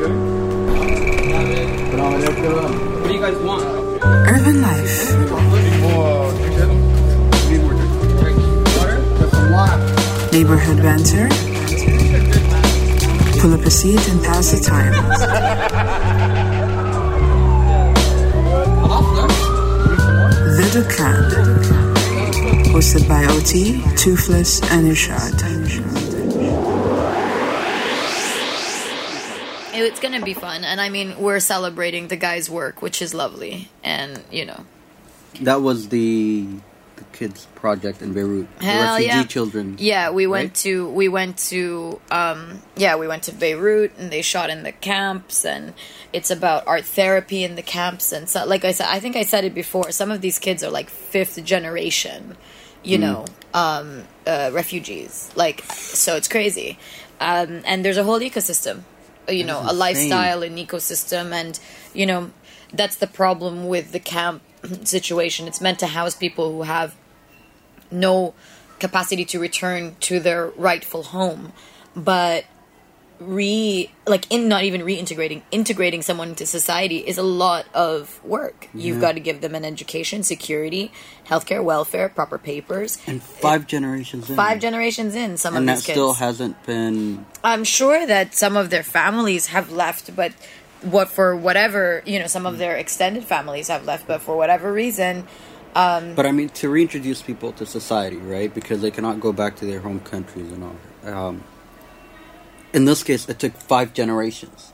What do you guys want? Urban life, neighborhood banter. Pull up a seat and pass the time. The Dukkan. Hosted by OT, Toofless, and Irshad. It's gonna be fun, and I mean, we're celebrating the guy's work, which is lovely, and you know, That was the the kids project in Beirut. the Hell refugee yeah. children. Yeah, we went right? to we went to um yeah, we went to Beirut and they shot in the camps and it's about art therapy in the camps and so like I said I think I said it before, some of these kids are like fifth generation, you Mm. know, um uh refugees. Like so it's crazy. Um and there's a whole ecosystem, you know, a lifestyle and ecosystem and you know, that's the problem with the camp situation. It's meant to house people who have no capacity to return to their rightful home but re like in not even reintegrating integrating someone into society is a lot of work you've got to give them an education security healthcare welfare proper papers And five generations in. five generations in some and of that these kids still hasn't been. i'm sure that some of their families have left but what for whatever you know some of their extended families have left but for whatever reason But I mean, to reintroduce people to society, right? Because they cannot go back to their home countries and all. Um, in this case, it took five generations,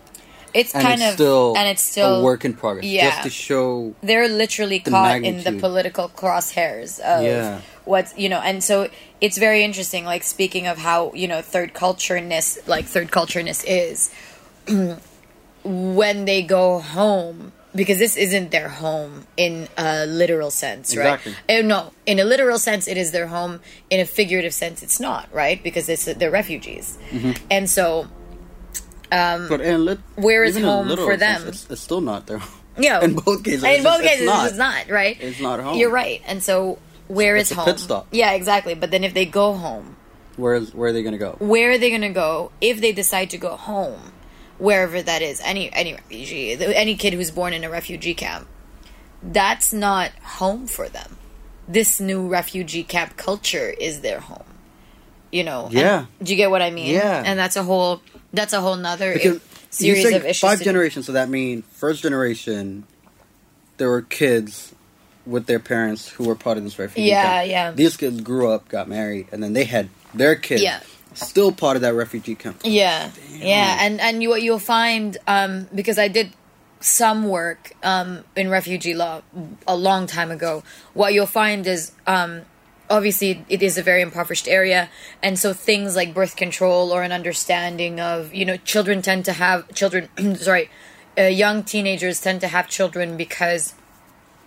it's and kind it's of still and it's still a work in progress. yeah. just to show they're literally the caught in the political crosshairs of Yeah. what's you know and so it's very interesting like speaking of how you know third cultureness like third cultureness is when they go home because this isn't their home in a literal sense right Exactly. Uh, no in a literal sense it is their home in a figurative sense it's not right because it's they're refugees Mm-hmm. and so But in lit- Where is home for sense, them? It's, it's still not their home. Yeah. In both cases, In it's both just- it's cases, not. it's not right. It's not home. You're right. And so, where is It's a home? pit stop. Yeah, exactly. But then, if they go home, Where's where are they gonna go? where are they going to go? If they decide to go home, wherever that is, any any refugee, any kid who's born in a refugee camp, that's not home for them. This new refugee camp culture is their home. You know. And- Yeah. do you get what I mean? Yeah. And that's a whole. That's a whole nother Because series of issues. five generations, so that means first generation, there were kids with their parents who were part of this refugee Yeah, camp. yeah. These kids grew up, got married, and then they had their kids Yeah. Still part of that refugee camp. Yeah, yeah, and and you what you'll find um, because I did some work um, in refugee law a long time ago. What you'll find is um, obviously it is a very impoverished area, and so things like birth control or an understanding of you know children tend to have children. sorry, uh, young teenagers tend to have children because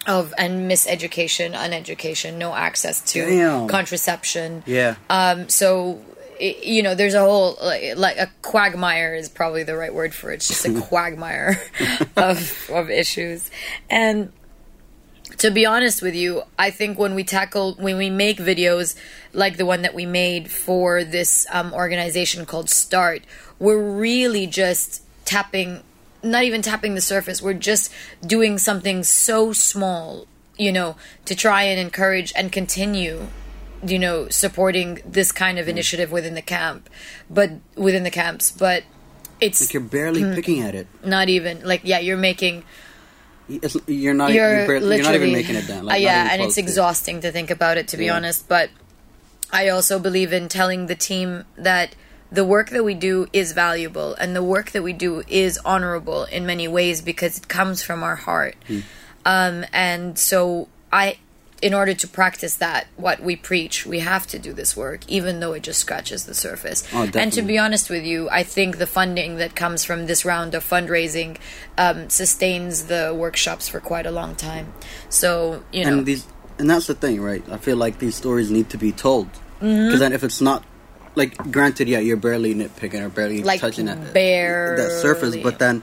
of and miseducation, uneducation, no access to Damn. contraception. Yeah. Um, so i you know, there's a whole like, like a quagmire is probably the right word for it. It's just a quagmire of of issues, and to be honest with you, I think when we tackle when we make videos like the one that we made for this um, organization called Start, we're really just tapping, not even tapping the surface. We're just doing something so small, you know, to try and encourage and continue you know supporting this kind of initiative within the camp but within the camps but it's Like you're barely Hmm. picking at it. not even like yeah you're making you're not. you're, You're, you're not even making it down. Uh, Like, not yeah and it's to it. exhausting to think about it to be Yeah. honest but i also believe in telling the team that the work that we do is valuable and the work that we do is honorable in many ways because it comes from our heart Hmm. um, and so i in order to practice that what we preach we have to do this work even though it just scratches the surface. Oh, and to be honest with you i think the funding that comes from this round of fundraising um, sustains the workshops for quite a long time. So you know. and these and that's the thing right? I feel like these stories need to be told. Because Mm-hmm. then if it's not like granted yeah you're barely nitpicking or barely like touching that barely. that surface but then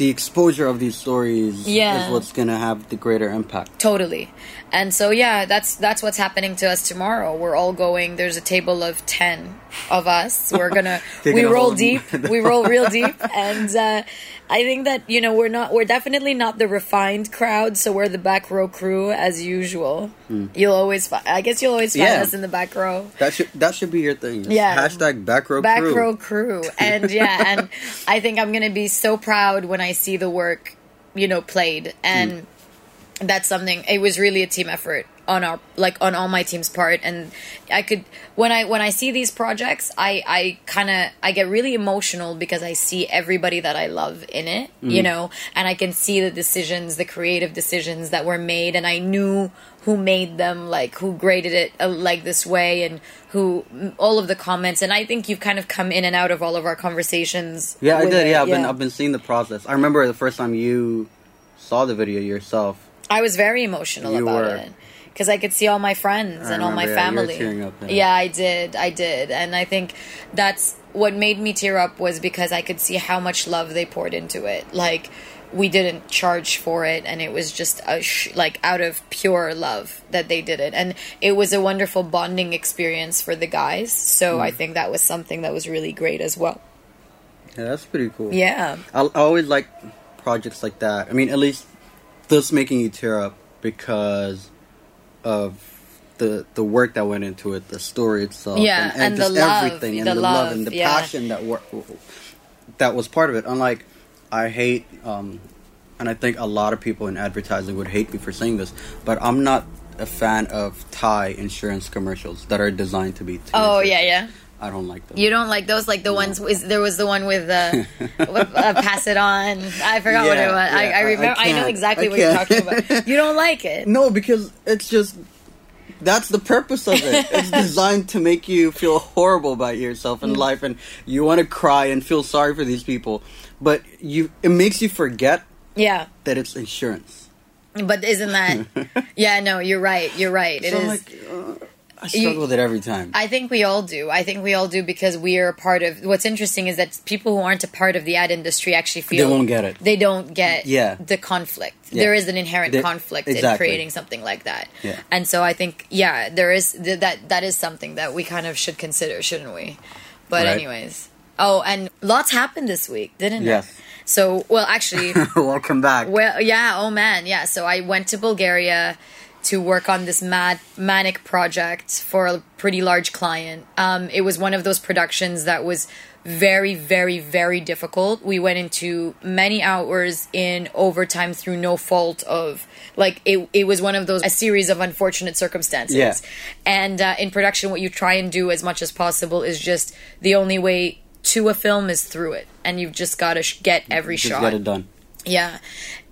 the exposure of these stories Yeah. is what's gonna have the greater impact. Totally. And so yeah, that's that's what's happening to us tomorrow. We're all going there's a table of 10 of us. We're going to Taking we roll deep. we roll real deep and uh I think that you know we're not we're definitely not the refined crowd, so we're the back row crew as usual. You'll always fi- I guess you'll always find Hmm. Yeah. us in the back row. That should that should be your thing. Yeah. Hashtag back row back crew. row crew and yeah and i think i'm gonna be so proud when i see the work you know played and that's something it was really a team effort on our like on all my team's part and i could when i when i see these projects i i kind of i get really emotional because i see everybody that i love in it you know and i can see the decisions the creative decisions that were made and i knew who made them like who graded it uh, like this way and who all of the comments and i think you've kind of come in and out of all of our conversations Yeah, I did. it, Yeah, I've been I've been seeing the process. I remember the first time you saw the video yourself. I was very emotional You about were. it because I could see all my friends I and all my remember, yeah, you were family. yeah. yeah, I did. I did. And I think that's what made me tear up was because I could see how much love they poured into it. Like we didn't charge for it and it was just a sh- like out of pure love that they did it and it was a wonderful bonding experience for the guys so Mm. i think that was something that was really great as well Yeah, that's pretty cool. yeah I, I always like projects like that. I mean, at least this making you tear up because of the the work that went into it, the story itself, Yeah, and the just love, everything, and the the, love, love, and the yeah. passion that wor- that was part of it. Unlike, I hate, um, and I think a lot of people in advertising would hate me for saying this, but I'm not a fan of Thai insurance commercials that are designed to be. oh yeah yeah I don't like those. You don't like those, like the ones. Is there was the one with uh, with, uh, pass it on? I forgot what it was. I, yeah, I I- I remember. I, know exactly I what you're talking about. You don't like it. No, because it's just that's the purpose of it. It's designed to make you feel horrible about yourself Mm. life, and you want to cry and feel sorry for these people. But you, it makes you forget Yeah, that it's insurance. but isn't that? yeah, no, you're right. You're right. It so is. Like, uh, I struggle You- with it every time. I think we all do. I think we all do because we are a part of. What's interesting is that people who aren't a part of the ad industry actually feel they won't get it. They don't get Yeah. the conflict. Yeah. There is an inherent They- conflict in creating something like that. Yeah. And so I think yeah, there is th- that. That is something that we kind of should consider, shouldn't we? But Right. anyways, oh, and lots happened this week, didn't it? Yes. it? So well, actually. Welcome back. Well, yeah, oh man, yeah. So I went to Bulgaria to work on this mad manic project for a pretty large client. Um, it was one of those productions that was very, very, very difficult. We went into many hours in overtime through no fault of like it. It was one of those a series of unfortunate circumstances. Yeah. And uh, in production, what you try and do as much as possible is just the only way to a film is through it, and you've just got to sh- get every Just shot. get it done. Yeah.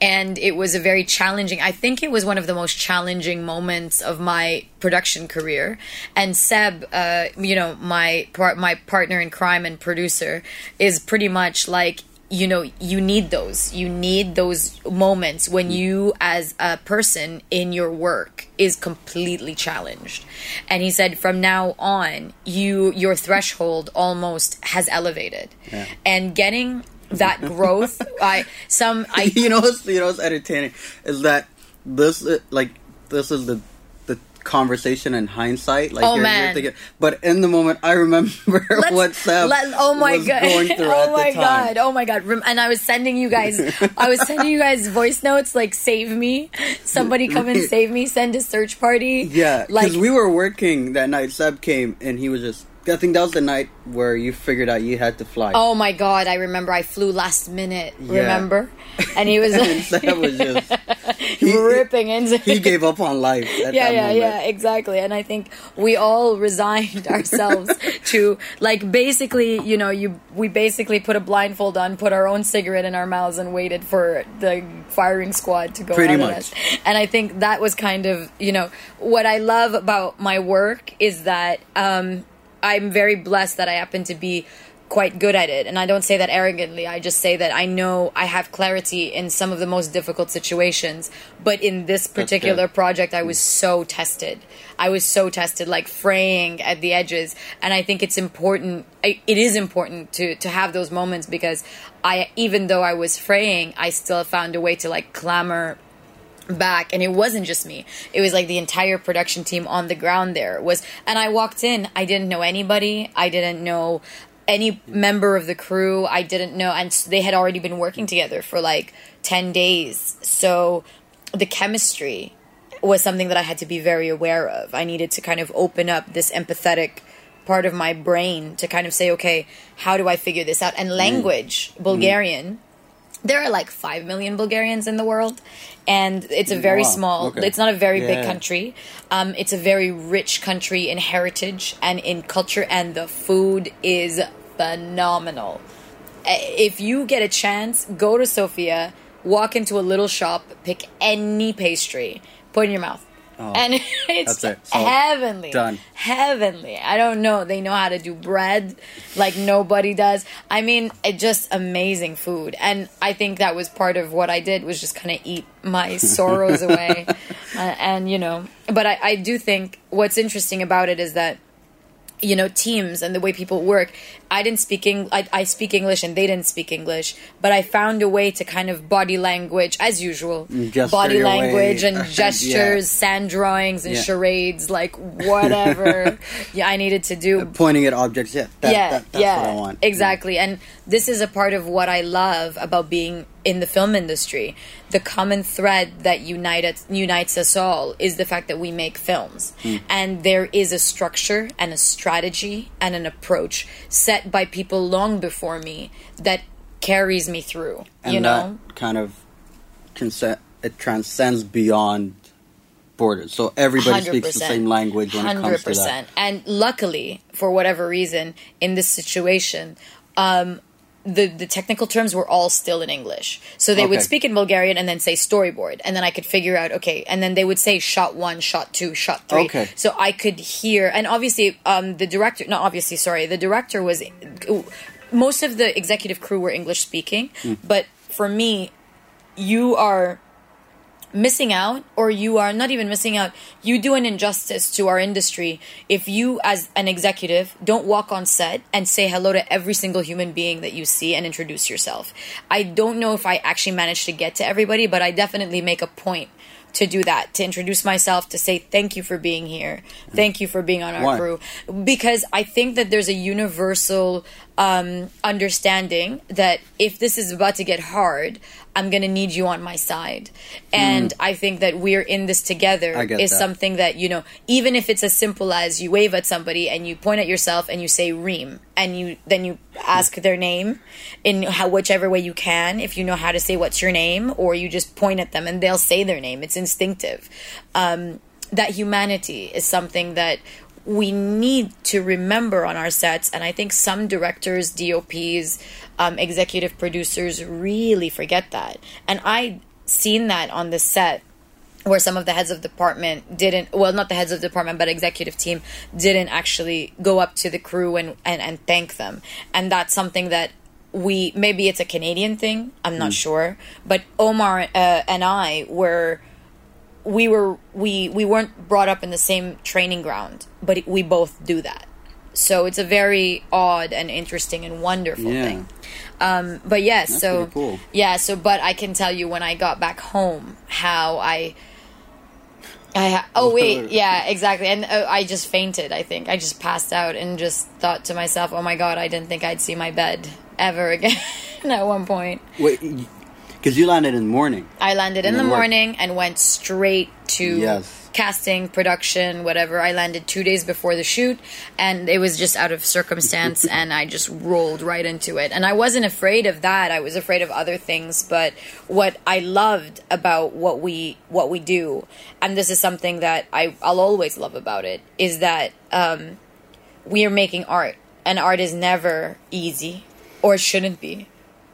And it was a very challenging, I think it was one of the most challenging moments of my production career. And Seb, uh, you know, my par- my partner in crime and producer is pretty much like, you know, you need those. You need those moments when you, as a person in your work, is completely challenged. And he said, from now on, you your threshold almost has elevated, Yeah. and getting that growth. I some I you know what's you know what's entertaining is that this uh, like this is the the conversation in hindsight like Oh, you're, man. you're thinking but in the moment I remember Let's- what Sam let- oh my was god going through oh my the time. god oh my god and i was sending you guys i was sending you guys voice notes like save me somebody come and save me send a search party Yeah, like because we were working that night. Seb came and he was just. I think that was the night where you figured out you had to fly. oh my god i remember i flew last minute Yeah. remember and he was Seb was just. He, ripping into he gave up on life. At yeah yeah moment. yeah exactly and i think we all resigned ourselves to like basically you know you we basically put a blindfold on put our own cigarette in our mouths and waited for the firing squad to go Pretty much. us. and i think that was kind of you know what i love about my work is that um i'm very blessed that i happen to be quite good at it. And I don't say that arrogantly. I just say that I know I have clarity in some of the most difficult situations. But in this particular project, I was mm. so tested. I was so tested, like fraying at the edges. And I think it's important. I- It is important to to have those moments because I, even though I was fraying, I still found a way to like clamor back and it wasn't just me. It was like the entire production team on the ground there was and i walked in. I didn't know anybody. I didn't know any member of the crew. I didn't know and they had already been working together for like 10 days. So the chemistry was something that i had to be very aware of. I needed to kind of open up this empathetic part of my brain to kind of say okay how do i figure this out? And mm. language bulgarian there are like 5 million Bulgarians in the world and it's a very Wow, small okay. it's not a very big country. Um, it's a very rich country in heritage and in culture and the food is phenomenal. Uh, if you get a chance go to Sofia walk into a little shop pick any pastry put it in your mouth and it's Oh, it. Heavenly. Done. heavenly. I don't know. They know how to do bread like nobody does. I mean it just amazing food. And i think that was part of what i did was just kind of eat my sorrows away. Uh, and you know but I, I do think what's interesting about it is that you know teams and the way people work i didn't speak Eng- I, I speak english and they didn't speak english but i found a way to kind of body language as usual mm, gesture body language way. and Yeah. gestures sand drawings and Yeah. charades like whatever yeah i needed to do uh, Pointing at objects, yeah. That, yeah, that, that's yeah, what I want. exactly. And this is a part of what I love about being in the film industry. The common thread that unites unites us all is the fact that we make films, Hmm. and there is a structure and a strategy and an approach set by people long before me that carries me through. And you that know, kind of consent, it transcends beyond borders. So everybody speaks the same language when it comes to that. And luckily, for whatever reason, in this situation, um, the the technical terms were all still in English. So they would speak in Bulgarian and then say storyboard, and then I could figure out okay, and then they would say shot one, shot two, shot three. Okay. So I could hear, and obviously, um, the director, not obviously, sorry, the director was. Most of the executive crew were English speaking, Hmm. but for me, you are missing out or you are not even missing out you do an injustice to our industry. If you as an executive don't walk on set and say hello to every single human being that you see and introduce yourself. I don't know if i actually managed to get to everybody but i definitely make a point to do that to introduce myself to say thank you for being here. Thank you for being on our Why? crew. Because i think that there's a universal um, understanding that if this is about to get hard i'm going to need you on my side. And i think that we're in this together is that. something that you know even if it's as simple as you wave at somebody and you point at yourself and you say reem and you then you ask their name in how, whichever way you can if you know how to say what's your name or you just point at them and they'll say their name. It's instinctive. Um, that humanity is something that we need to remember on our sets and i think some directors dops um, executive producers really forget that. And i seen that on the set where some of the heads of department didn't well not the heads of department but executive team didn't actually go up to the crew and and, and thank them. And that's something that we maybe it's a canadian thing i'm not sure but omar uh, and i were we were we we weren't brought up in the same training ground but we both do that. So it's a very odd and interesting and wonderful Yeah. thing. Um but yes That's so cool. yeah so but i can tell you when i got back home how i I ha- oh wait yeah exactly. And uh, I just fainted I think. I just passed out and just thought to myself oh my god I didn't think I'd see my bed ever again at one point. Wait, because you landed in the morning. I landed in the And work. morning and went straight to Yes. casting, production, whatever. I landed two days before the shoot, and it was just out of circumstance, and I just rolled right into it. And I wasn't afraid of that. I was afraid of other things, but what I loved about what we what we do, and this is something that I I'll always love about it, is that um, we are making art, and art is never easy, or it shouldn't be.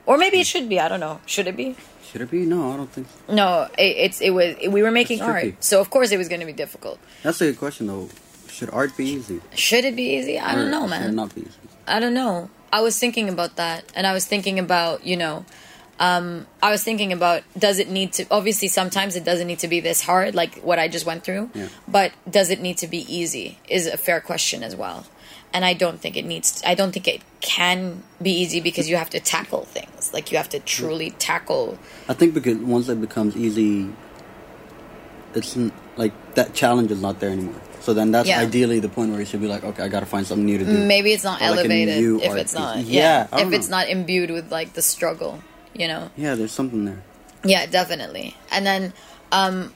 Or maybe it should be. I don't know. Should it be? Should it be? No, I don't think so. No, it, it's it was we were making art, so of course it was going to be difficult. That's a good question, though. Should art be easy? Should it be easy? I Or don't know, man. Should it man. not be easy? I don't know. I was thinking about that, and I was thinking about you know, um, I was thinking about does it need to? Obviously, sometimes it doesn't need to be this hard, like what I just went through. Yeah. But does it need to be easy? Is a fair question as well. And I don't think it needs. I don't think it can be easy because you have to tackle things. Like you have to truly tackle. I think because once it becomes easy, it's like that challenge is not there anymore. So then that's Yeah. ideally the point where you should be like, okay, I got to find something new to do. Maybe it's not Or elevated new if it's piece. not. Yeah, Yeah, if don't it's not imbued with like the struggle, you know. Yeah, there's something there. Yeah, definitely. And then, um,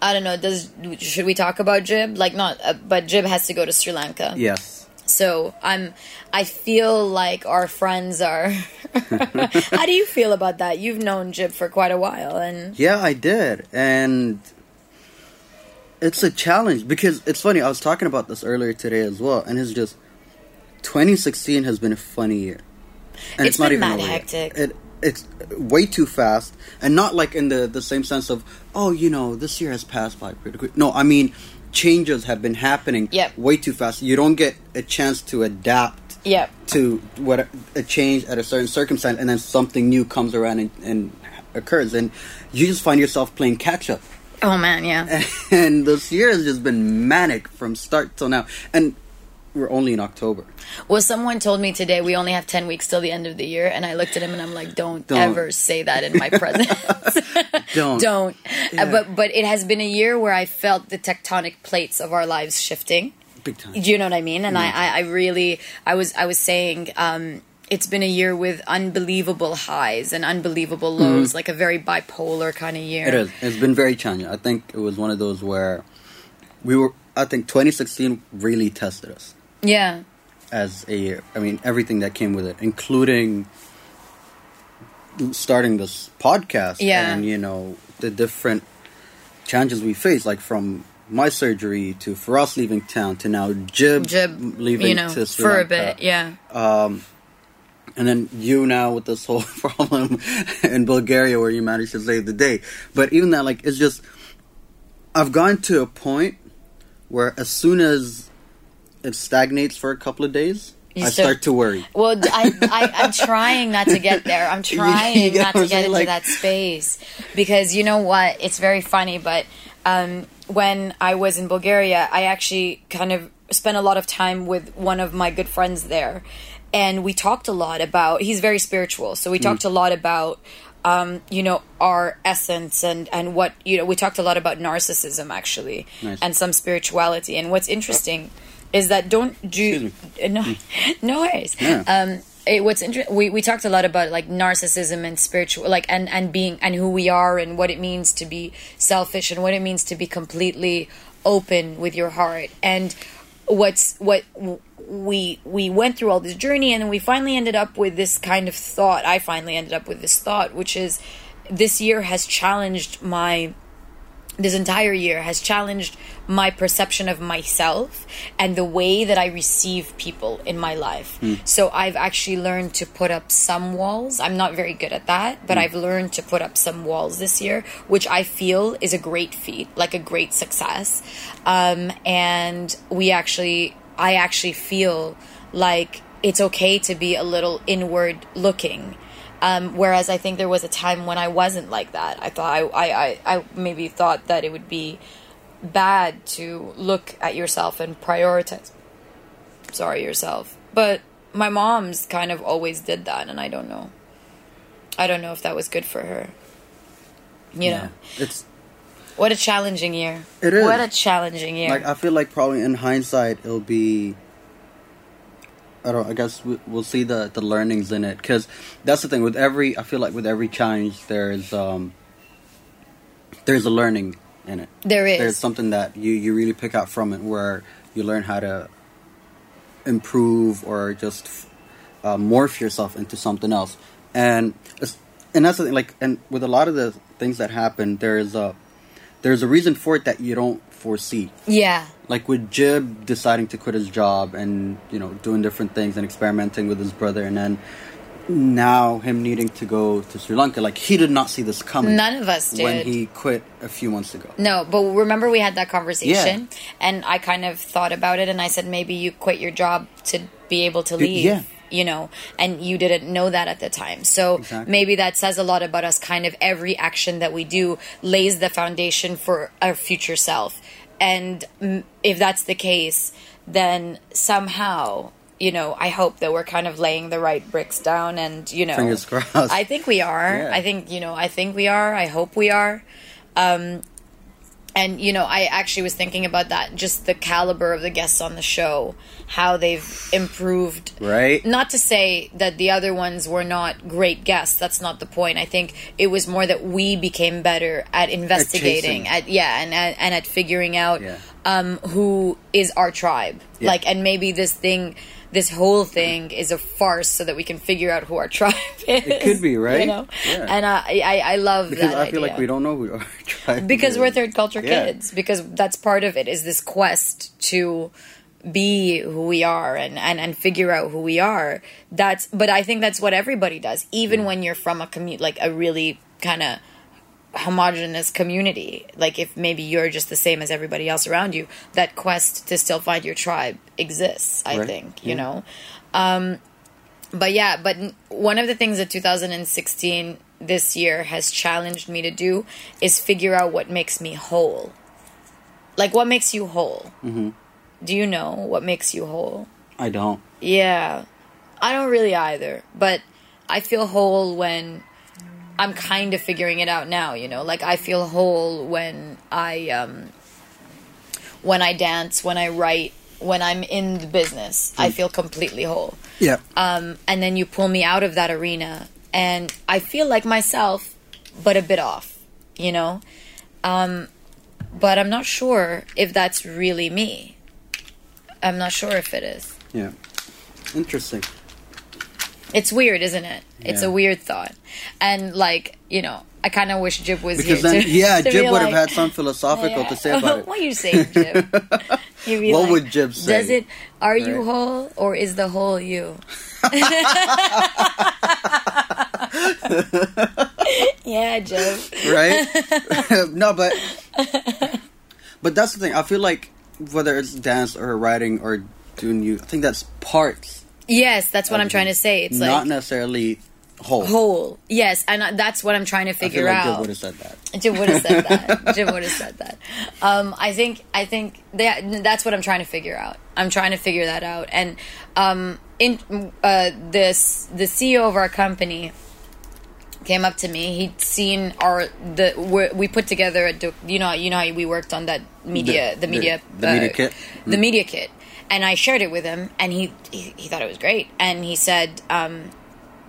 I don't know. Does should we talk about Jib? Like not, uh, but Jib has to go to Sri Lanka. Yes. So I'm. I feel like our friends are. How do you feel about that? You've known Jib for quite a while, and Yeah, I did. And it's a challenge because it's funny. I was talking about this earlier today as well, and it's just 2016 has been a funny year. And It's been mad over yet. hectic. It it's way too fast, and not like in the the same sense of oh, you know, this year has passed by pretty quick. No, I mean changes have been happening Yep. way too fast. You don't get a chance to adapt yeah, to what a change at a certain circumstance, and then something new comes around and, and occurs, and you just find yourself playing catch up. oh man, yeah, And this year has just been manic from start till now, and we're only in October. Well, someone told me today we only have 10 weeks till the end of the year, and I looked at him and I'm like, don't, Don't. ever say that in my presence. Don't don't. Yeah. But but it has been a year where I felt the tectonic plates of our lives shifting. big time. Do you know what I mean? And I, I, I really, I was, I was saying, um, it's been a year with unbelievable highs and unbelievable lows, like a very bipolar kind of year. It is. It's been very challenging. I think it was one of those where we were. I think 2016 really tested us Yeah. as a, I mean, everything that came with it, including starting this podcast Yeah. and you know the different challenges we face, like from my surgery to Feras leaving town to now Jib, Jib, leaving you know, to Sri for a bit, yeah. Um, and then you now with this whole problem in Bulgaria where you managed to save the day. But even that, like, it's just I've gone to a point where as soon as it stagnates for a couple of days, You I start- start to worry. Well, I'm trying not to get there. I'm trying not to get into Like- that space because you know what? It's very funny, but um, when I was in Bulgaria, I actually kind of spent a lot of time with one of my good friends there, and we talked a lot about. He's very spiritual, so we Mm. talked a lot about. Um, you know our essence and and what you know we talked a lot about narcissism actually Nice. and some spirituality and what's interesting is that don't do no no worries. Yeah. um it, what's interesting we, we talked a lot about like narcissism and spiritual like and and being and who we are and what it means to be selfish and what it means to be completely open with your heart. And what's what we we went through all this journey and then we finally ended up with this kind of thought. I finally ended up with this thought which is this year has challenged my this entire year has challenged my perception of myself and the way that I receive people in my life. So I've actually learned to put up some walls. I'm not very good at that, but I've learned to put up some walls this year, which I feel is a great feat, like a great success. Um, and we actually, I actually feel like it's okay to be a little inward looking. Um, whereas I think there was a time when I wasn't like that. I thought I, I, I, I maybe thought that it would be bad to look at yourself and prioritize. Sorry, yourself. But my mom's kind of always did that, and I don't know. I don't know if that was good for her. You know, it's what a challenging year. It is. What a challenging year. like I feel like probably in hindsight it'll be. I don't. I guess we- we'll see the the learnings in it because that's the thing with every. I feel like with every challenge there's um. There's a learning in it. there is. there's something that you you really pick out from it where you learn how to improve or just uh, morph yourself into something else and and that's the thing like and with a lot of the things that happen there's a there's a reason for it that you don't foresee yeah. like with Jib deciding to quit his job and you know doing different things and experimenting with his brother and then now him needing to go to Sri Lanka like he did not see this coming None of us did. when he quit a few months ago No, but remember we had that conversation, yeah. and I kind of thought about it, and I said maybe you quit your job to be able to leave. yeah you know, and you didn't know that at the time. So Exactly. maybe that says a lot about us. Kind of every action that we do lays the foundation for our future self. And if that's the case, then somehow, you know, I hope that we're kind of laying the right bricks down and, you know, Fingers crossed. I think we are. Yeah. I think, you know, I think we are. I hope we are. Um, and, you know, I actually was thinking about that, just the caliber of the guests on the show, how they've improved Right? not to say that the other ones were not great guests that's not the point i think it was more that we became better at investigating chasing. at, yeah and, and and at figuring out Yeah. um who is our tribe Yeah. like and maybe this thing this whole thing is a farce so that we can figure out who our tribe is It could be, right? you know Yeah. and uh, i i, I love Because that I feel like we don't know who our tribe because is. we're third culture Yeah. kids because that's part of it is this quest to be who we are and, and and figure out who we are that's but i think that's what everybody does even when you're from a commu like a really kind of homogenous community like if maybe you're just the same as everybody else around you that quest to still find your tribe exists i Right. think you Yeah. know um but yeah but one of the things that 2016 this year has challenged me to do is figure out what makes me whole like what makes you whole Mm-hmm. do you know what makes you whole I don't. yeah i don't really either but i feel whole when i'm kind of figuring it out now you know? Like i feel whole when i um when i dance when i write when i'm in the business. I feel completely whole. Yeah. um, and then you pull me out of that arena and i feel like myself but a bit off you know? Um, but i'm not sure if that's really me. I'm not sure if it is. Yeah. Interesting. It's weird isn't it it's Yeah. a weird thought and like you know i kind of wish jib was Because here then, to, yeah, to Jib would have like- had some philosophical to say about it. what are you say jib What like, would Jib say? does it are you whole or is the whole you yeah jib right? no, but but that's the thing. I feel like whether it's dance or writing or doing you, I think that's parts, Yes, that's what I'm trying to say. It's not like necessarily whole. whole. Yes, and I- that's what I'm trying to I feel figure like out. would have said that. Jim would have said that. Jim would have said that. Um, I think I think that that's what I'm trying to figure out. I'm trying to figure that out. And um, in uh, this the CEO of our company came up to me. He'd seen our the we put together a you know you know how we worked on that media the, The- media the- the media kit? the media kit and I shared it with him and he he, he thought it was great. And he said um,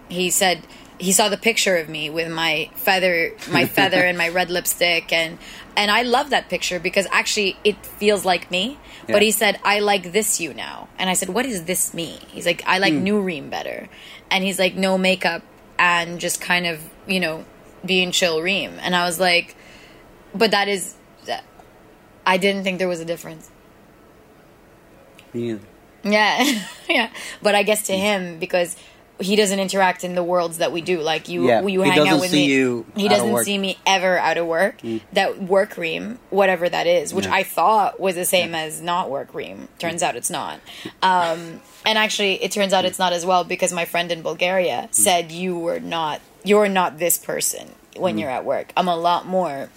he said he saw the picture of me with my feather my feather and my red lipstick. And and I love that picture because actually it feels like me. Yeah. but he said I like this you now. And I said what is this me he's like I like new Reem better. And he's like no makeup and just kind of you know being chill Reem. And I was like but that is I didn't think there was a difference Me yeah, yeah. But I guess to him because he doesn't interact in the worlds that we do. Like you, Yeah, you hang out with see me. you he doesn't. Mm. see me ever out of work. That work Reem, whatever that is, which Yeah. I thought was the same as not work Reem. Turns out it's not. Um, and actually, it turns out it's not as well because my friend in Bulgaria Mm. said you were not. You're not this person when Mm. you're at work. I'm a lot more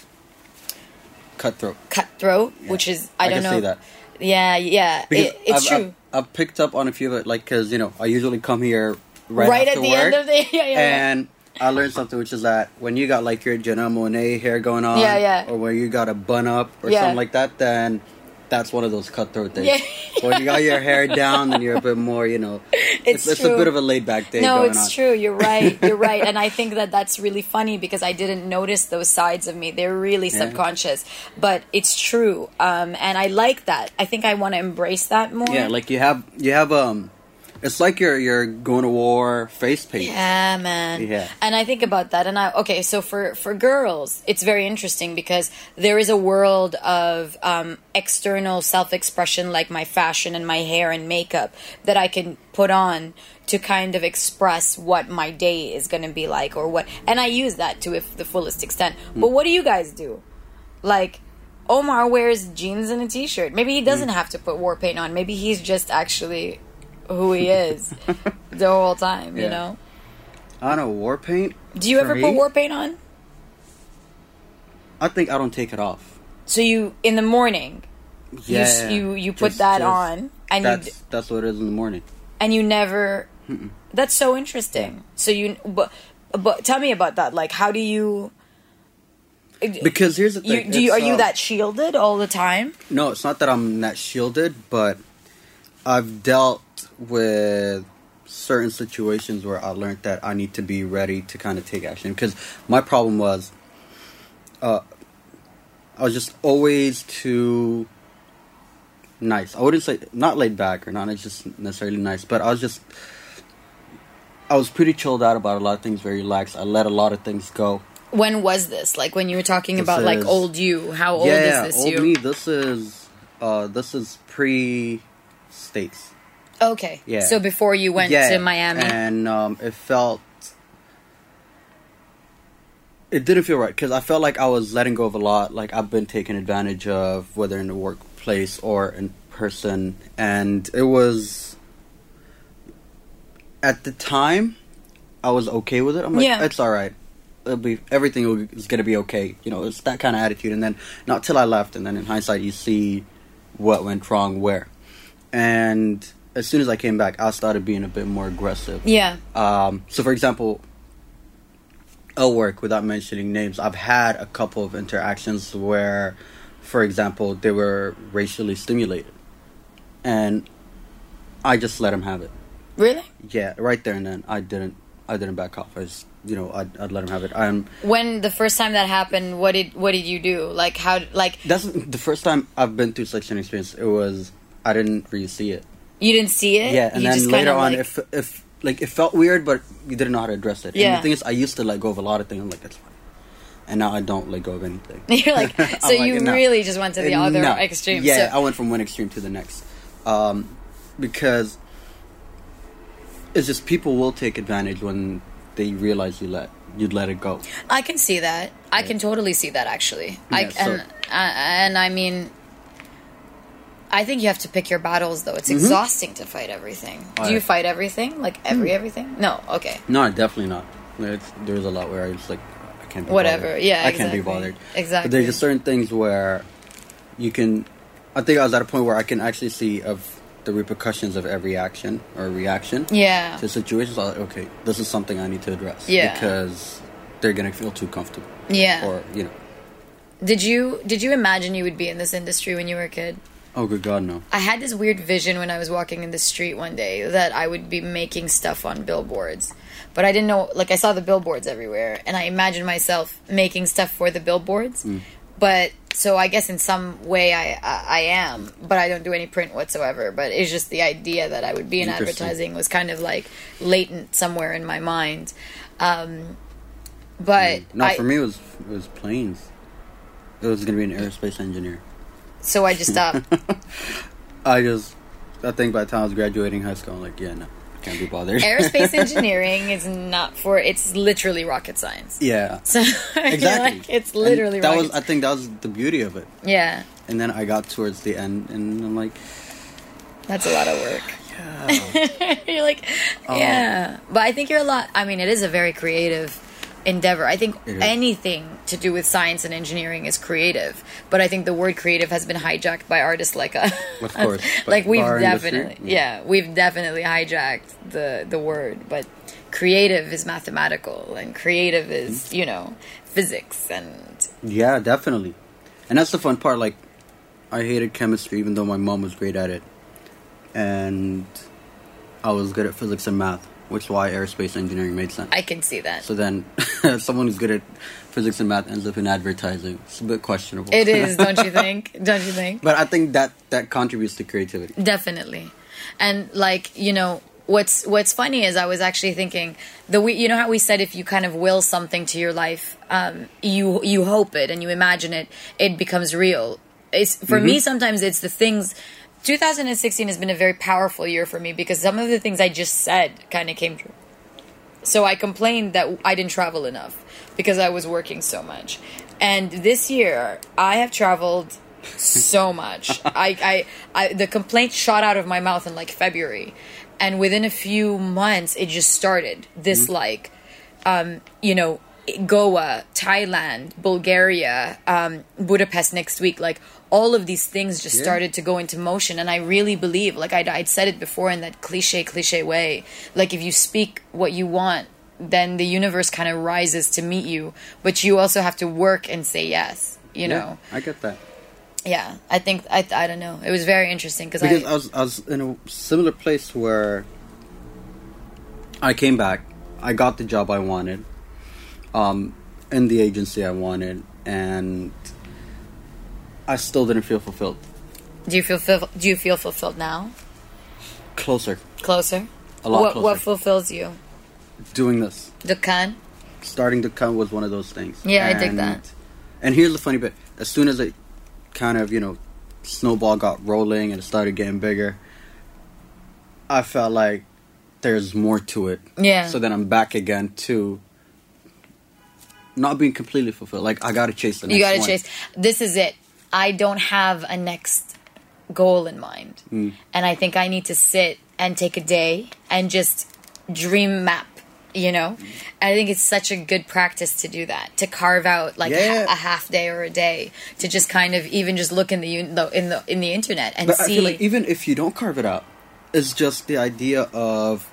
Cutthroat. cutthroat, which is I, I don't know. Yeah, yeah. It, it's I've, true. I've, I've picked up on a few of it, like because you know I usually come here right, right at the work, end of the yeah, yeah, yeah. and I learned something, which is that when you got like your Janelle Monae hair going on, Yeah, yeah. or when you got a bun up or something like that, then that's one of those cutthroat things. Yeah. When you got your hair down, then you're a bit more, you know, It's it's, a bit of a laid back day. no, it's on. true. You're right. You're right. And I think that that's really funny because I didn't notice those sides of me. They're really Yeah. subconscious, but it's true. Um, and I like that. I think I want to embrace that more. Yeah, like you have you have um, it's like you're you're going to war face paint. Yeah, man. Yeah. And I think about that, and I okay. So for for girls, it's very interesting because there is a world of um, external self expression, like my fashion and my hair and makeup, that I can put on to kind of express what my day is going to be like, or what. And I use that to if the fullest extent. But what do you guys do? Like. Omar wears jeans and a t-shirt. Maybe he doesn't have to put war paint on. Maybe he's just actually who he is the whole time. You know. I don't know war paint. Do you ever me, put war paint on? I think I don't take it off. So you in the morning, you Yeah, you you put just- that just- on, and That's you that's what it is in the morning. and you never. That's so interesting. So you, but but tell me about that. Like, how do you? Because here's the You, thing. do you, are you uh, that shielded all the time? No, it's not that I'm that shielded, but I've dealt with certain situations where I learned that I need to be ready to kind of take action. Because my problem was, uh, I was just always too nice. I wouldn't say not laid back or not just necessarily nice, but I was just. I was pretty chilled out about a lot of things, very relaxed. I let a lot of things go. When was this? Like when you were talking This about like old you? How old yeah, is this old you? me. This is uh, this is pre states. Okay. Yeah. So before you went yeah, to Miami. and um, it felt it didn't feel right because I felt like I was letting go of a lot. Like I've been taken advantage of, whether in the workplace or in person, and it was at the time I was okay with it. I'm like, Yeah. it's all right. It'll be everything is gonna be okay. You know, it's that kind of attitude. And then not till I left, and then in hindsight, you see what went wrong where. And as soon as I came back, I started being a bit more aggressive. yeah. Um, so, for example, at work, without mentioning names, I've had a couple of interactions where, for example, they were racially stimulated, and I just let them have it. Really? Yeah, right there and then, I didn't. I didn't back off. I just, you know, I'd, I'd let them have it. I'm. When the first time that happened, what did what did you do? Like how? Like That's the first time I've been through such an experience. It was I didn't really see it. You didn't see it? Yeah, and you then later on, like, if if like it felt weird, but you didn't know how to address it. And Yeah. the thing is, I used to let go of a lot of things. I'm like, that's fine, and now I don't let go of anything. You're like, so like, you no. really just went to the other no. extreme. Yeah, So, I went from one extreme to the next, um, because it's just people will take advantage when they realize you let you'd let it go. I can see that. I can totally see that actually. I Yeah, so- and uh, and I mean, I think you have to pick your battles though. It's Mhm. exhausting to fight everything. Oh, Do you fight everything? Like every Hmm. everything? No. Okay. No, definitely not. It's, there's a lot where I was like, I can't. Be Whatever. bothered. Yeah, I can't be bothered. Exactly. But there's just certain things where you can. I think I was at a point where I can actually see of the repercussions of every action or reaction Yeah. to situations. Was like, okay, this is something I need to address. Yeah. Because they're gonna feel too comfortable. Yeah. Or you know, Did you did you imagine you would be in this industry when you were a kid? Oh good God, no. I had this weird vision when I was walking in the street one day that I would be making stuff on billboards. But I didn't know like I saw the billboards everywhere and I imagined myself making stuff for the billboards. Mm. But so I guess in some way I, I I am, but I don't do any print whatsoever. But it's just the idea that I would be in advertising was kind of like latent somewhere in my mind. Um, but No, I, for me it was it was planes. It was gonna be an aerospace engineer. So I just stopped. I just, I think by the time I was graduating high school, I'm like, yeah, no, can't be bothered. Aerospace engineering is not for it's literally rocket science. yeah, So exactly. like, it's And literally that rocket was. I think that was the beauty of it. Yeah, And then I got towards the end, and I'm like, that's a lot of work. yeah, you're like, Oh. yeah, but I think you're a lot. I mean, it is a very creative endeavor. I think anything to do with science and engineering is creative, but I think the word creative has been hijacked by artists like us. Of course, like we've definitely, yeah. yeah, we've definitely hijacked the the word, but creative is mathematical, and creative is Mm-hmm. you know physics and yeah, definitely. And that's the fun part. Like, I hated chemistry, even though my mom was great at it, and I was good at physics and math, which is why aerospace engineering made sense. I can see that. so then, someone who's good at physics and math ends up in advertising. It's a bit questionable. It is, don't you think? Don't you think? But I think that that contributes to creativity. Definitely. And like, you know, what's what's funny is I was actually thinking the we you know how we said if you kind of will something to your life, um, you you hope it and you imagine it, it becomes real. It's for me sometimes it's the things 2016 has been a very powerful year for me because some of the things I just said kind of came true. So I complained that I didn't travel enough because I was working so much. And this year, I have traveled so much. I, I, I, the complaint shot out of my mouth in like February, and within a few months it just started this like um you know goa thailand bulgaria um budapest next week like all of these things just Yeah. started to go into motion. And i really believe like I'd, I'd said it before in that cliche cliche way. Like if you speak what you want then the universe kind of rises to meet you. But you also have to work and say yes you Yeah, know? I get that. yeah i think i, I don't know. It was very interesting because I, I was I was in a similar place where I came back, I got the job I wanted, um, in the agency I wanted, and I still didn't feel fulfilled. do you feel do you feel fulfilled now Closer, closer a lot what closer. what fulfills you Doing this, Dukkan? starting come was one of those things. Yeah, I dig that. And here's the funny bit: as soon as it kind of you know snowball got rolling and it started getting bigger, I felt like there's more to it. Yeah. So then I'm back again to not being completely fulfilled. Like I gotta chase the next you got to one. chase. This is it. I don't have a next goal in mind, Mm. and I think I need to sit and take a day and just dream map. You know, and I think it's such a good practice to do that. To carve out like a Yeah. ha- a, half day or a day to just kind of even just look in the in the in the internet and But see. I feel like even if you don't carve it out, it's just the idea of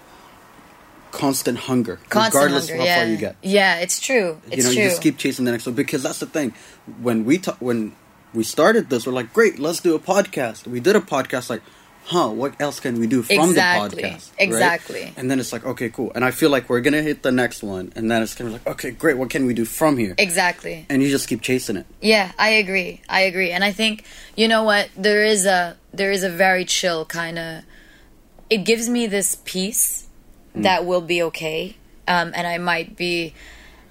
constant hunger, constant regardless hunger, of how yeah. far you get. Yeah, it's true. It's you know, true. you just keep chasing the next one because that's the thing. When we talk, when we started this, we're like, great, let's do a podcast. We did a podcast, like, huh, what else can we do from Exactly. the podcast? right? Exactly. And then it's like, okay, cool. And I feel like we're gonna hit the next one, and then it's gonna be like, okay, great, what can we do from here? exactly. And you just keep chasing it. Yeah, I agree. I agree. And I think you know what? There is a there is a very chill kind of it gives me this peace that will be okay. Um and I might be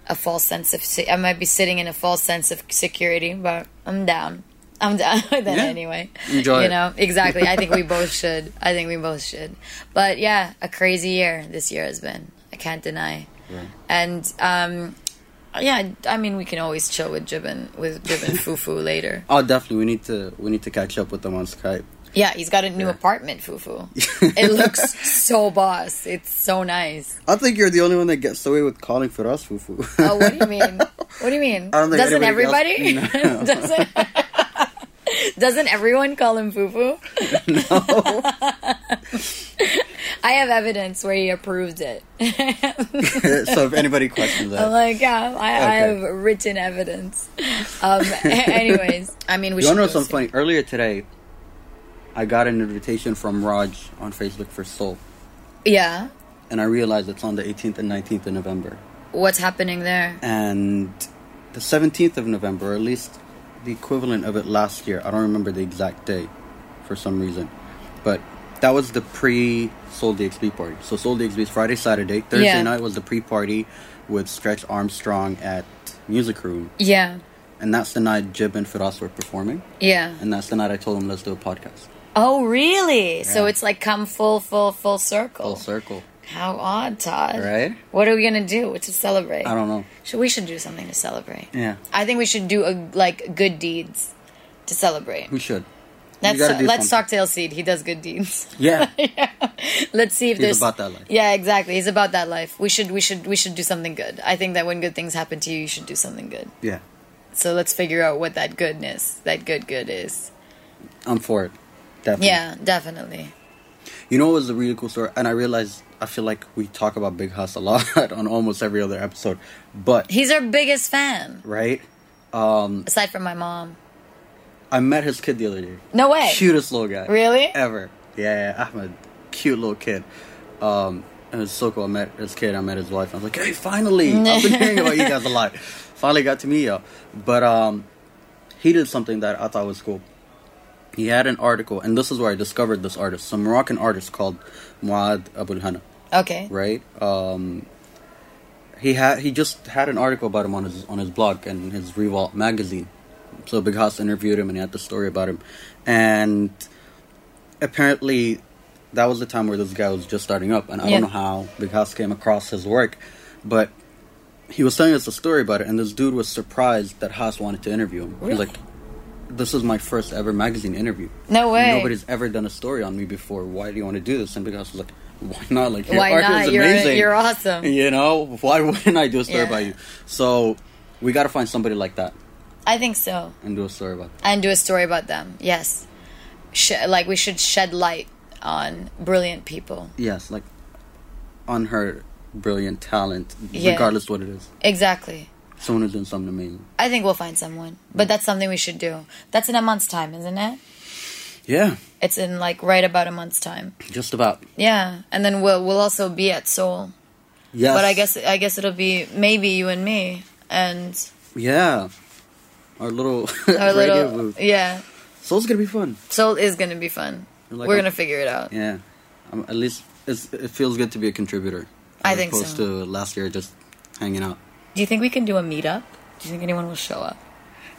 a false sense of I might be sitting in a false sense of security, but I'm down. I'm down with that Yeah. anyway. Enjoy you it. know, exactly. I think we both should. I think we both should. But yeah, a crazy year this year has been. I can't deny. And um yeah, I mean, we can always chill with Jibin with Jibin Fufu later. Oh, definitely. We need to we need to catch up with them on Skype. Yeah, he's got a new apartment, Fufu. it looks so boss. It's so nice. I think you're the only one that gets away with calling Feras fufu. Oh, what do you mean? What do you mean? I Doesn't everybody? else- No. Doesn't Doesn't everyone call him Fufu? No. I have evidence where he approved it. so if anybody questions I'm that, like, yeah, I, I have written evidence. Um, anyways, I mean, we you know something funny? Earlier today, I got an invitation from Raj on Facebook for Sole, Yeah, and I realized it's on the 18th and 19th of November, what's happening there? and the 17th of November, or at least the equivalent of it last year. I don't remember the exact day, for some reason, but that was the pre Sole DXB party. So Sole DXB is Friday, Saturday. Thursday Yeah. night was the pre party with Stretch Armstrong at Music Room, Yeah, and that's the night Jib and Feras were performing, yeah. and that's the night I told him let's do a podcast. Oh, really? So it's like come full, full, full circle. Full circle, How odd, Todd. right? What are we gonna do to celebrate? I don't know. Should we should do something to celebrate? Yeah, I think we should do a, like good deeds to celebrate. we should. Let's gotta uh, let's something. talk to Seed. He does good deeds. Yeah, let's see if He's there's about that life. Yeah, exactly. He's about that life. We should we should we should do something good. I think that when good things happen to you, you should do something good. yeah. So let's figure out what that goodness, that good good is. I'm for it. Definitely. Yeah, definitely. You know what was a really cool story? And I realized I feel like we talk about Big Huss a lot on almost every other episode. But He's our biggest fan, right? Um aside from my mom. I met his kid the other day. No way. Cutest little guy. Really? Ever. Yeah, yeah, a Cute little kid. Um and it was so cool. I met his kid, I met his wife. I was like, hey, finally! I've been hearing about you guys a lot. Finally got to meet you. But um he did something that I thought was cool. He had an article, and this is where I discovered this artist, some Moroccan artist called Muad Abul Hana. Okay. right? Um, he had he just had an article about him on his on his blog and his Revolt magazine. So Big Huss interviewed him and he had the story about him, and apparently that was the time where this guy was just starting up, and I Yeah. don't know how Big Huss came across his work, but he was telling us a story about it, and this dude was surprised that Huss wanted to interview him. Really? like, "This is my first ever magazine interview. No way. Nobody's ever done a story on me before. Why do you want to do this?" And Big Huss was like, why not? Like your Why art not? is You're amazing. you're awesome. You know, why wouldn't I do a story Yeah. about you? So we got to find somebody like that I think so. and do a story about. And do a story about them. Yes. Sh- like we should shed light on brilliant people. Yes, like on her brilliant talent, Yeah. regardless what it is. Exactly. Someone who's doing something amazing. I think we'll find someone. But that's something we should do. That's in a month's time, isn't it? Yeah, It's in like right about a month's time. just about. Yeah. And then we'll we'll also be at Sole. Yes, But I guess I guess it'll be maybe you and me and yeah, our little our little booth. yeah. So it's gonna be fun. Sole is gonna be fun. Like We're a- gonna figure it out. Yeah, um, at least it's, it feels good to be a contributor. I as think opposed so. to last year just hanging out. Do you think we can do a meetup? Do you think anyone will show up?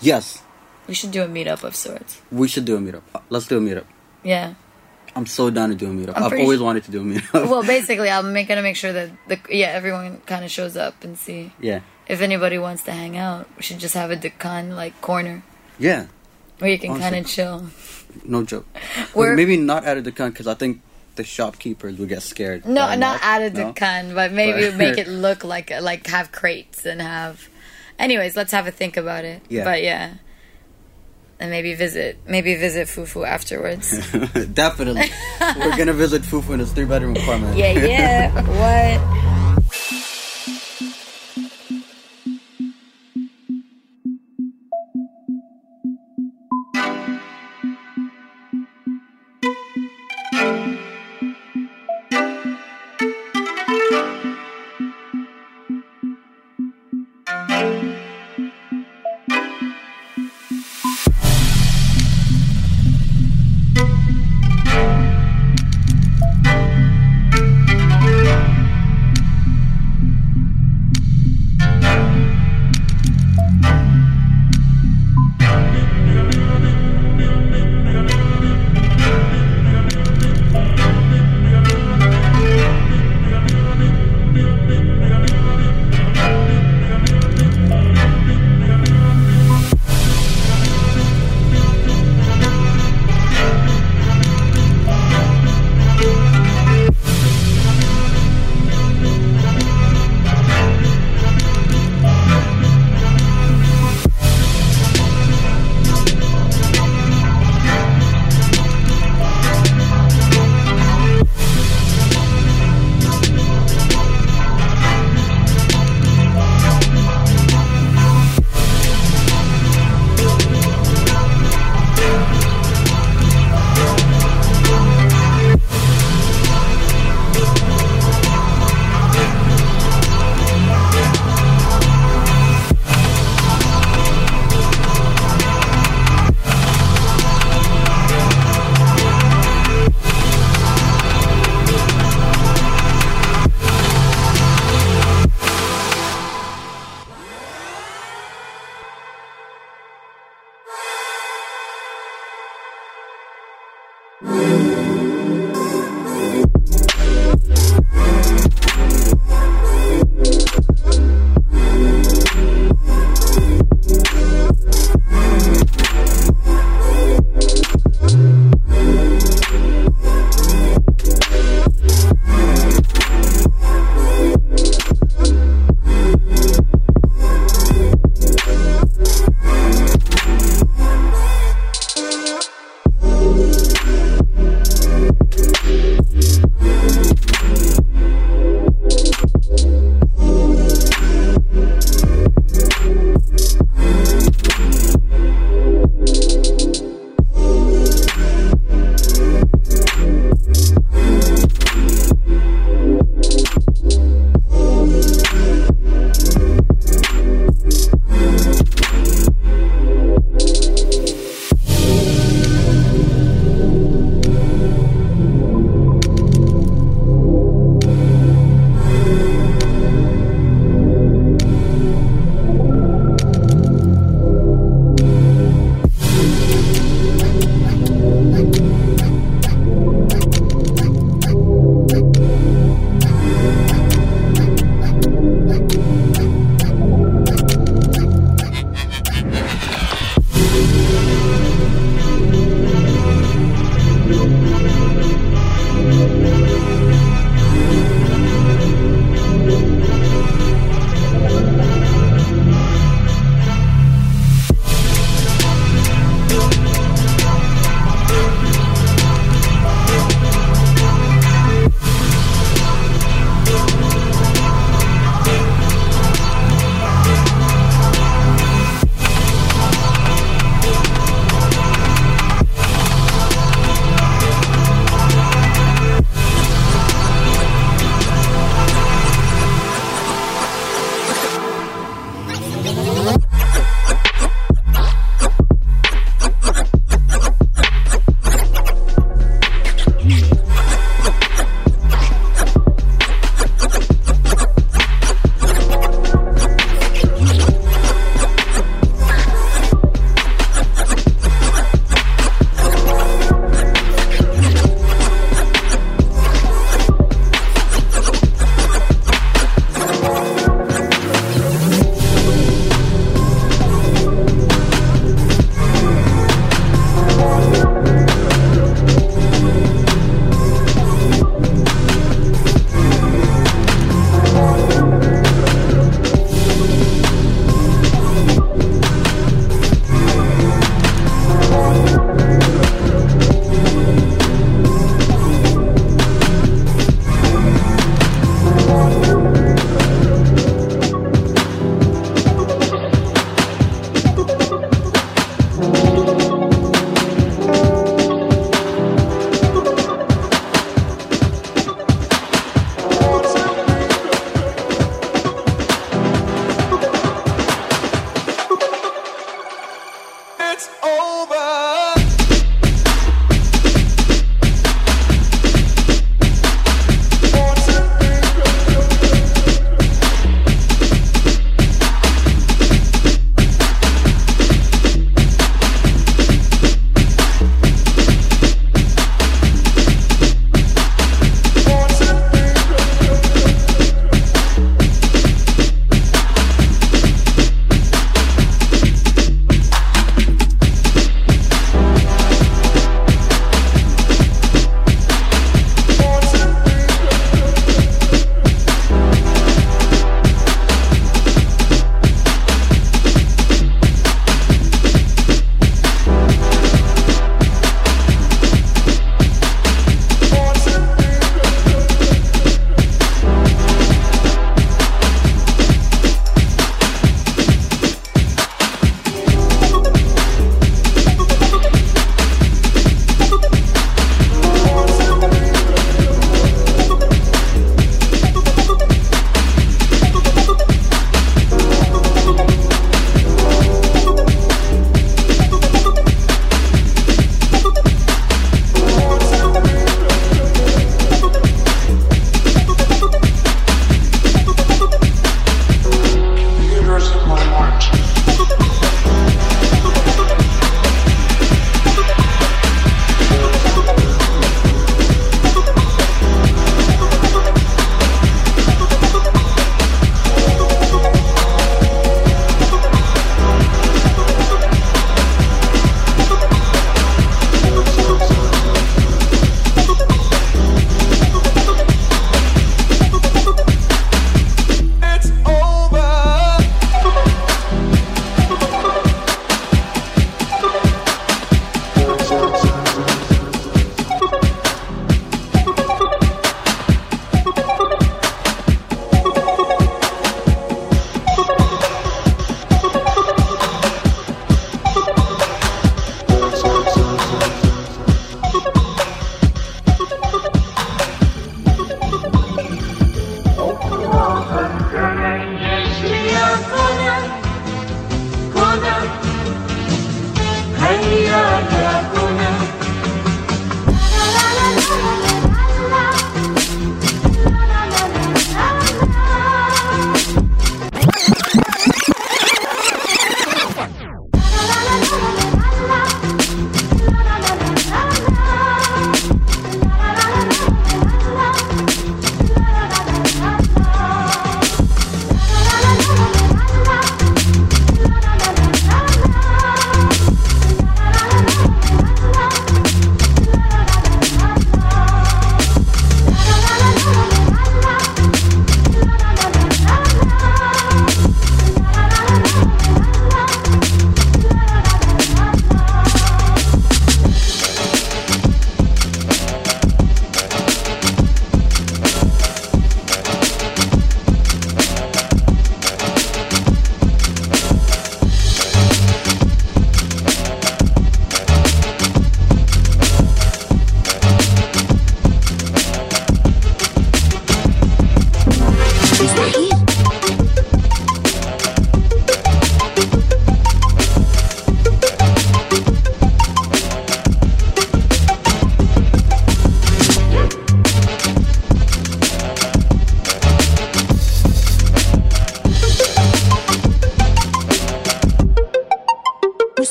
Yes, We should do a meetup of sorts. we should do a meetup. Uh, Let's do a meetup. Yeah. I'm so down to do a meetup. I'm I've always su- wanted to do a meetup. Well, basically, I'm make, gonna make sure that the yeah everyone kind of shows up and see yeah, if anybody wants to hang out. We should just have a Dukkan like corner yeah, where you can kind of chill. no joke. We're- maybe not at a Dukkan because I think the shopkeepers would get scared. No, not that. at a No? Dukkan, but maybe But- make it look like like have crates and have. Anyways, let's have a think about it. Yeah. But yeah. And maybe visit, maybe visit Fufu afterwards. Definitely. We're gonna visit Fufu in his three bedroom apartment. yeah, yeah. what?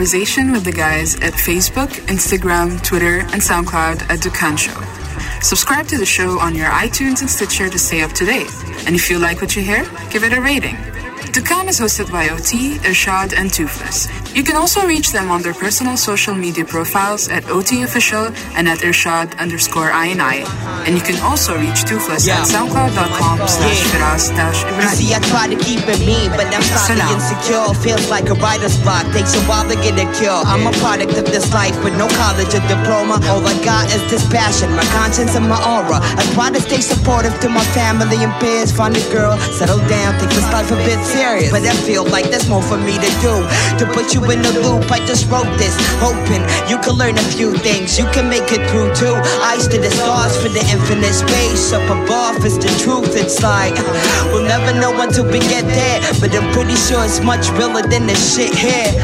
Conversation with the guys at Facebook, Instagram, Twitter, and SoundCloud at Dukkan Show. Subscribe to the show on your iTunes and Stitcher to stay up to date. And if you like what you hear, give it a rating. Dukkan is hosted by OT, Irshad, and Toofless. You can also reach them on their personal social media profiles at OT Official and at Irshad underscore INI. And you can also reach Toofless Yeah. at soundcloud.com slash firas dash You see, I try to keep it mean, but I'm slightly insecure. Feels like a writer's block. Takes a while to get a cure. I'm a product of this life with no college or diploma. All I got is this passion, my conscience and my aura. I try to stay supportive to my family and peers. Find a girl, settle down, take this life a bit serious. But I feel like there's more for me to do. To put you in the loop, I just wrote this, hoping you can learn a few things. You can make it through too. Eyes to the stars for the infinite space up above is the truth. It's like uh, we'll never know until we get there, but I'm pretty sure it's much realer than the shit here.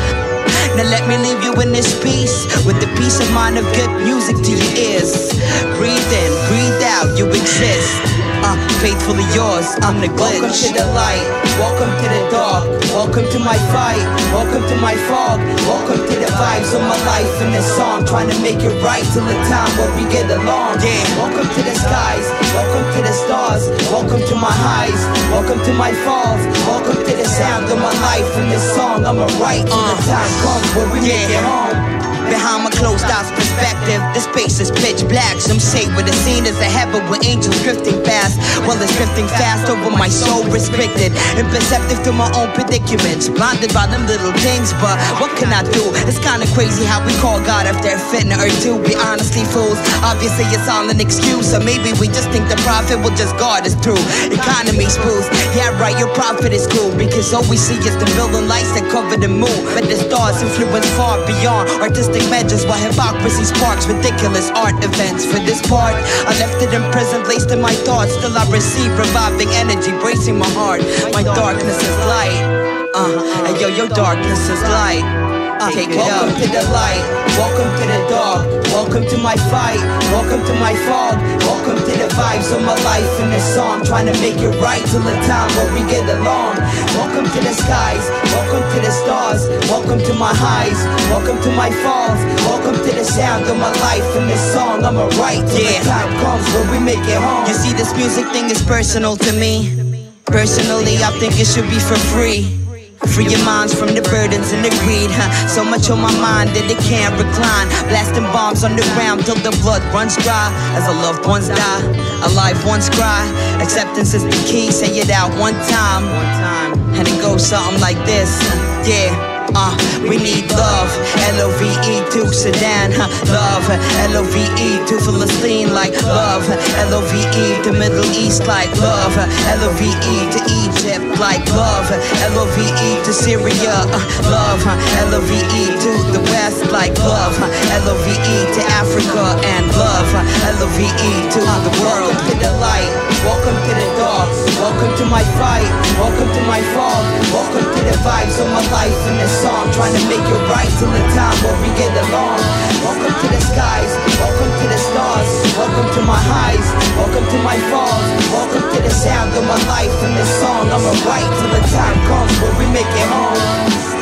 Now let me leave you in this peace with the peace of mind of good music to your ears. Breathe in, breathe out, you exist. Uh, faithfully yours, I'm the glitch. Welcome to the light, welcome to the dark, welcome to my fight, welcome to my fog, welcome to the vibes of my life in this song. Trying to make it right till the time where we get along. Yeah, welcome to the skies, welcome to the stars, welcome to my highs, welcome to my falls, welcome to the sound of my life in this song. I'ma write till the time comes where we make it home. Behind my closed eyes perspective, the space is pitch black. Some say where the scene is a heaven with angels drifting fast. Well, it's drifting fast over my soul, restricted, and imperceptive to my own predicaments. Blinded by them little things, but what can I do? It's kinda crazy how we call God if they're fitting or to be honestly fools. Obviously, it's all an excuse, or maybe we just think the prophet will just guard us through. Economy spools, yeah, right, your prophet is cool because all we see is the building lights that cover the moon. But the stars influence far beyond artistic measures while hypocrisy sparks ridiculous art events. For this part, I left it imprisoned, laced in my thoughts. Still, I receive reviving energy, bracing my heart. My darkness is light. Uh, and yo, your darkness is light. Uh, take it welcome up. to the light, welcome to the dark, welcome to my fight, welcome to my fog, welcome to the vibes of my life in this song. Trying to make it right till the time where we get along. Welcome to the skies, welcome to the stars, welcome to my highs, welcome to my falls, welcome to the sound of my life in this song. I'ma write till the time comes where we make it home. You see, this music thing is personal to me. Personally, I think it should be for free. Free your minds from the burdens and the greed, huh? So much on my mind that it can't recline. Blasting bombs on the ground till the blood runs dry. As a loved ones die, a life once cry. Acceptance is the key, say it out one time. And it goes something like this, yeah. Uh, we need love, L-O-V-E to Sudan, huh? love, L-O-V-E to Palestine like love, L-O-V-E to Middle East like love, L-O-V-E to Egypt like love, L-O-V-E to Syria, uh, love, L-O-V-E to the West like love, L-O-V-E to Africa and love, L-O-V-E to the world. Welcome to the light, welcome to the dark, welcome to my fight, welcome to my fall, welcome to the vibes of my life in this song, trying to make it right till the time where we get along. Welcome to the skies, welcome to the stars, welcome to my highs, welcome to my falls, welcome to the sound of my life in this song. I'ma write till the time comes where we make it home.